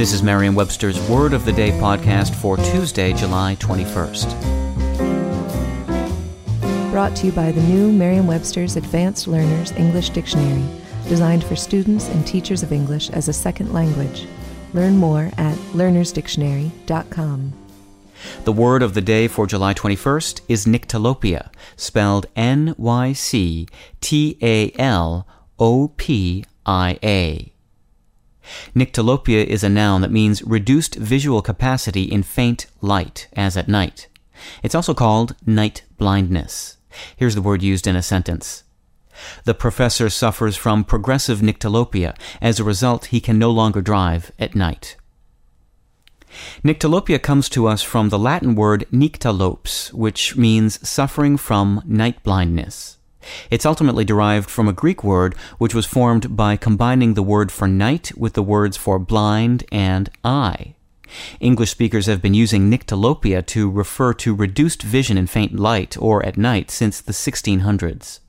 This is Merriam Webster's Word of the Day podcast for Tuesday, July 21st. Brought to you by the new Merriam Webster's Advanced Learners English Dictionary, designed for students and teachers of English as a second language. Learn more at learnersdictionary.com. The word of the day for July 21st is nyctalopia, spelled N Y C T A L O P I A. Nyctalopia is a noun that means reduced visual capacity in faint light, as at night. It's also called night blindness. Here's the word used in a sentence. The professor suffers from progressive nyctalopia. As a result, he can no longer drive at night. Nyctalopia comes to us from the Latin word nyctalops, which means suffering from night blindness. It's ultimately derived from a Greek word which was formed by combining the word for night with the words for blind and eye. English speakers have been using nyctalopia to refer to reduced vision in faint light or at night since the 1600s.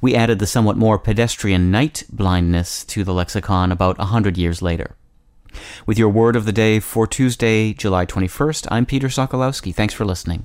We added the somewhat more pedestrian night blindness to the lexicon about a hundred years later. With your word of the day for Tuesday, July 21st, I'm Peter Sokolowski. Thanks for listening.